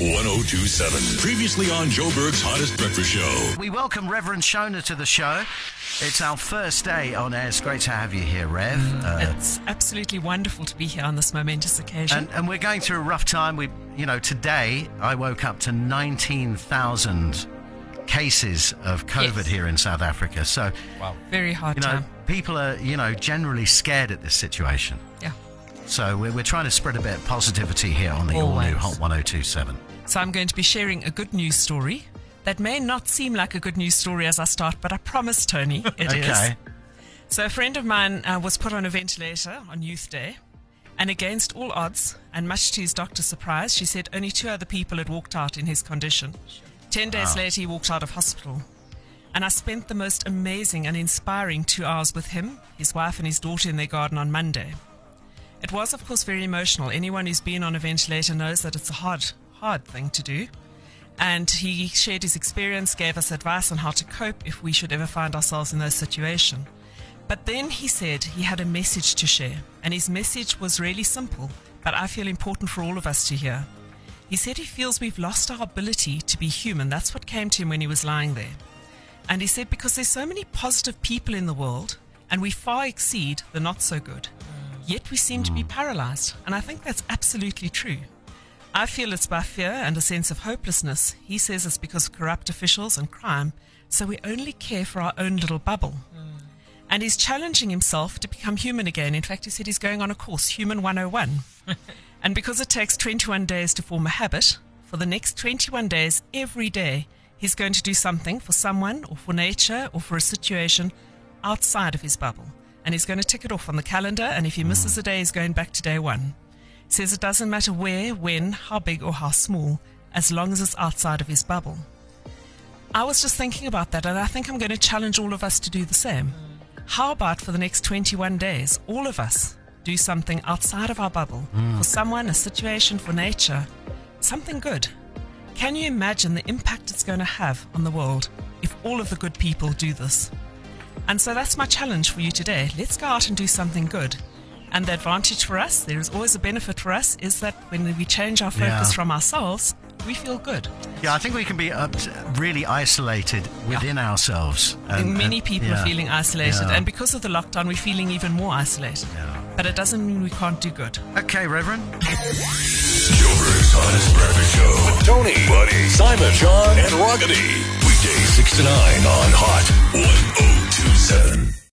1027. Previously on Joburg's Hottest Breakfast Show. We welcome Reverend Shona to the show. It's our first day on air. It's great to have you here, Rev. Uh, It's absolutely wonderful to be here on this momentous occasion. and, and we're going through a rough time. We, you know, today I woke up to 19,000 cases of COVID Yes. here in South Africa. So, wow. Very hard you know, time. people are, you know, generally scared at this situation. Yeah. So we're, we're trying to spread a bit of positivity here on the all new Hot 1027. So I'm going to be sharing a good news story that may not seem like a good news story as I start, but I promise, Tony, it is. Okay. So a friend of mine uh, was put on a ventilator on Youth Day, and against all odds, and much to his doctor's surprise, she said only two other people had walked out in his condition. Ten days later, he walked out of hospital. And I spent the most amazing and inspiring two hours with him, his wife, and his daughter in their garden on Monday. It was, of course, very emotional. Anyone who's been on a ventilator knows that it's a hard, hard thing to do. And he shared his experience, gave us advice on how to cope if we should ever find ourselves in those situations. But then he said he had a message to share, and his message was really simple, but I feel important for all of us to hear. He said he feels we've lost our ability to be human. That's what came to him when he was lying there. And he said because there's so many positive people in the world, and we far exceed the not so good, yet we seem to be hmm. paralyzed. And I think that's absolutely true. I feel it's by fear and a sense of hopelessness. He says it's because of corrupt officials and crime, so we only care for our own little bubble. Hmm. And he's challenging himself to become human again. In fact, he said he's going on a course, Human 101. and because it takes 21 days to form a habit, for the next 21 days, every day, he's going to do something for someone or for nature or for a situation outside of his bubble. And he's going to tick it off on the calendar, and if he misses a day, he's going back to day one. He says it doesn't matter where, when, how big, or how small, as long as it's outside of his bubble. I was just thinking about that, and I think I'm going to challenge all of us to do the same. How about for the next 21 days, all of us do something outside of our bubble hmm. for someone, a situation, for nature, something good? Can you imagine the impact it's going to have on the world if all of the good people do this? And so that's my challenge for you today. Let's go out and do something good. And the advantage for us, there is always a benefit for us, is that when we change our focus Yeah. from ourselves, we feel good. Yeah, I think we can be uh, really isolated within ourselves. And many people yeah. are feeling isolated, Yeah. and because of the lockdown, we're feeling even more isolated. Yeah. But it doesn't mean we can't do good. Okay, Reverend. Joe Berg's Hottest Breakfast Show. With Tony, Buddy, Simon, John, and Rockety. Weekdays 6 to 9 on Hot 1027.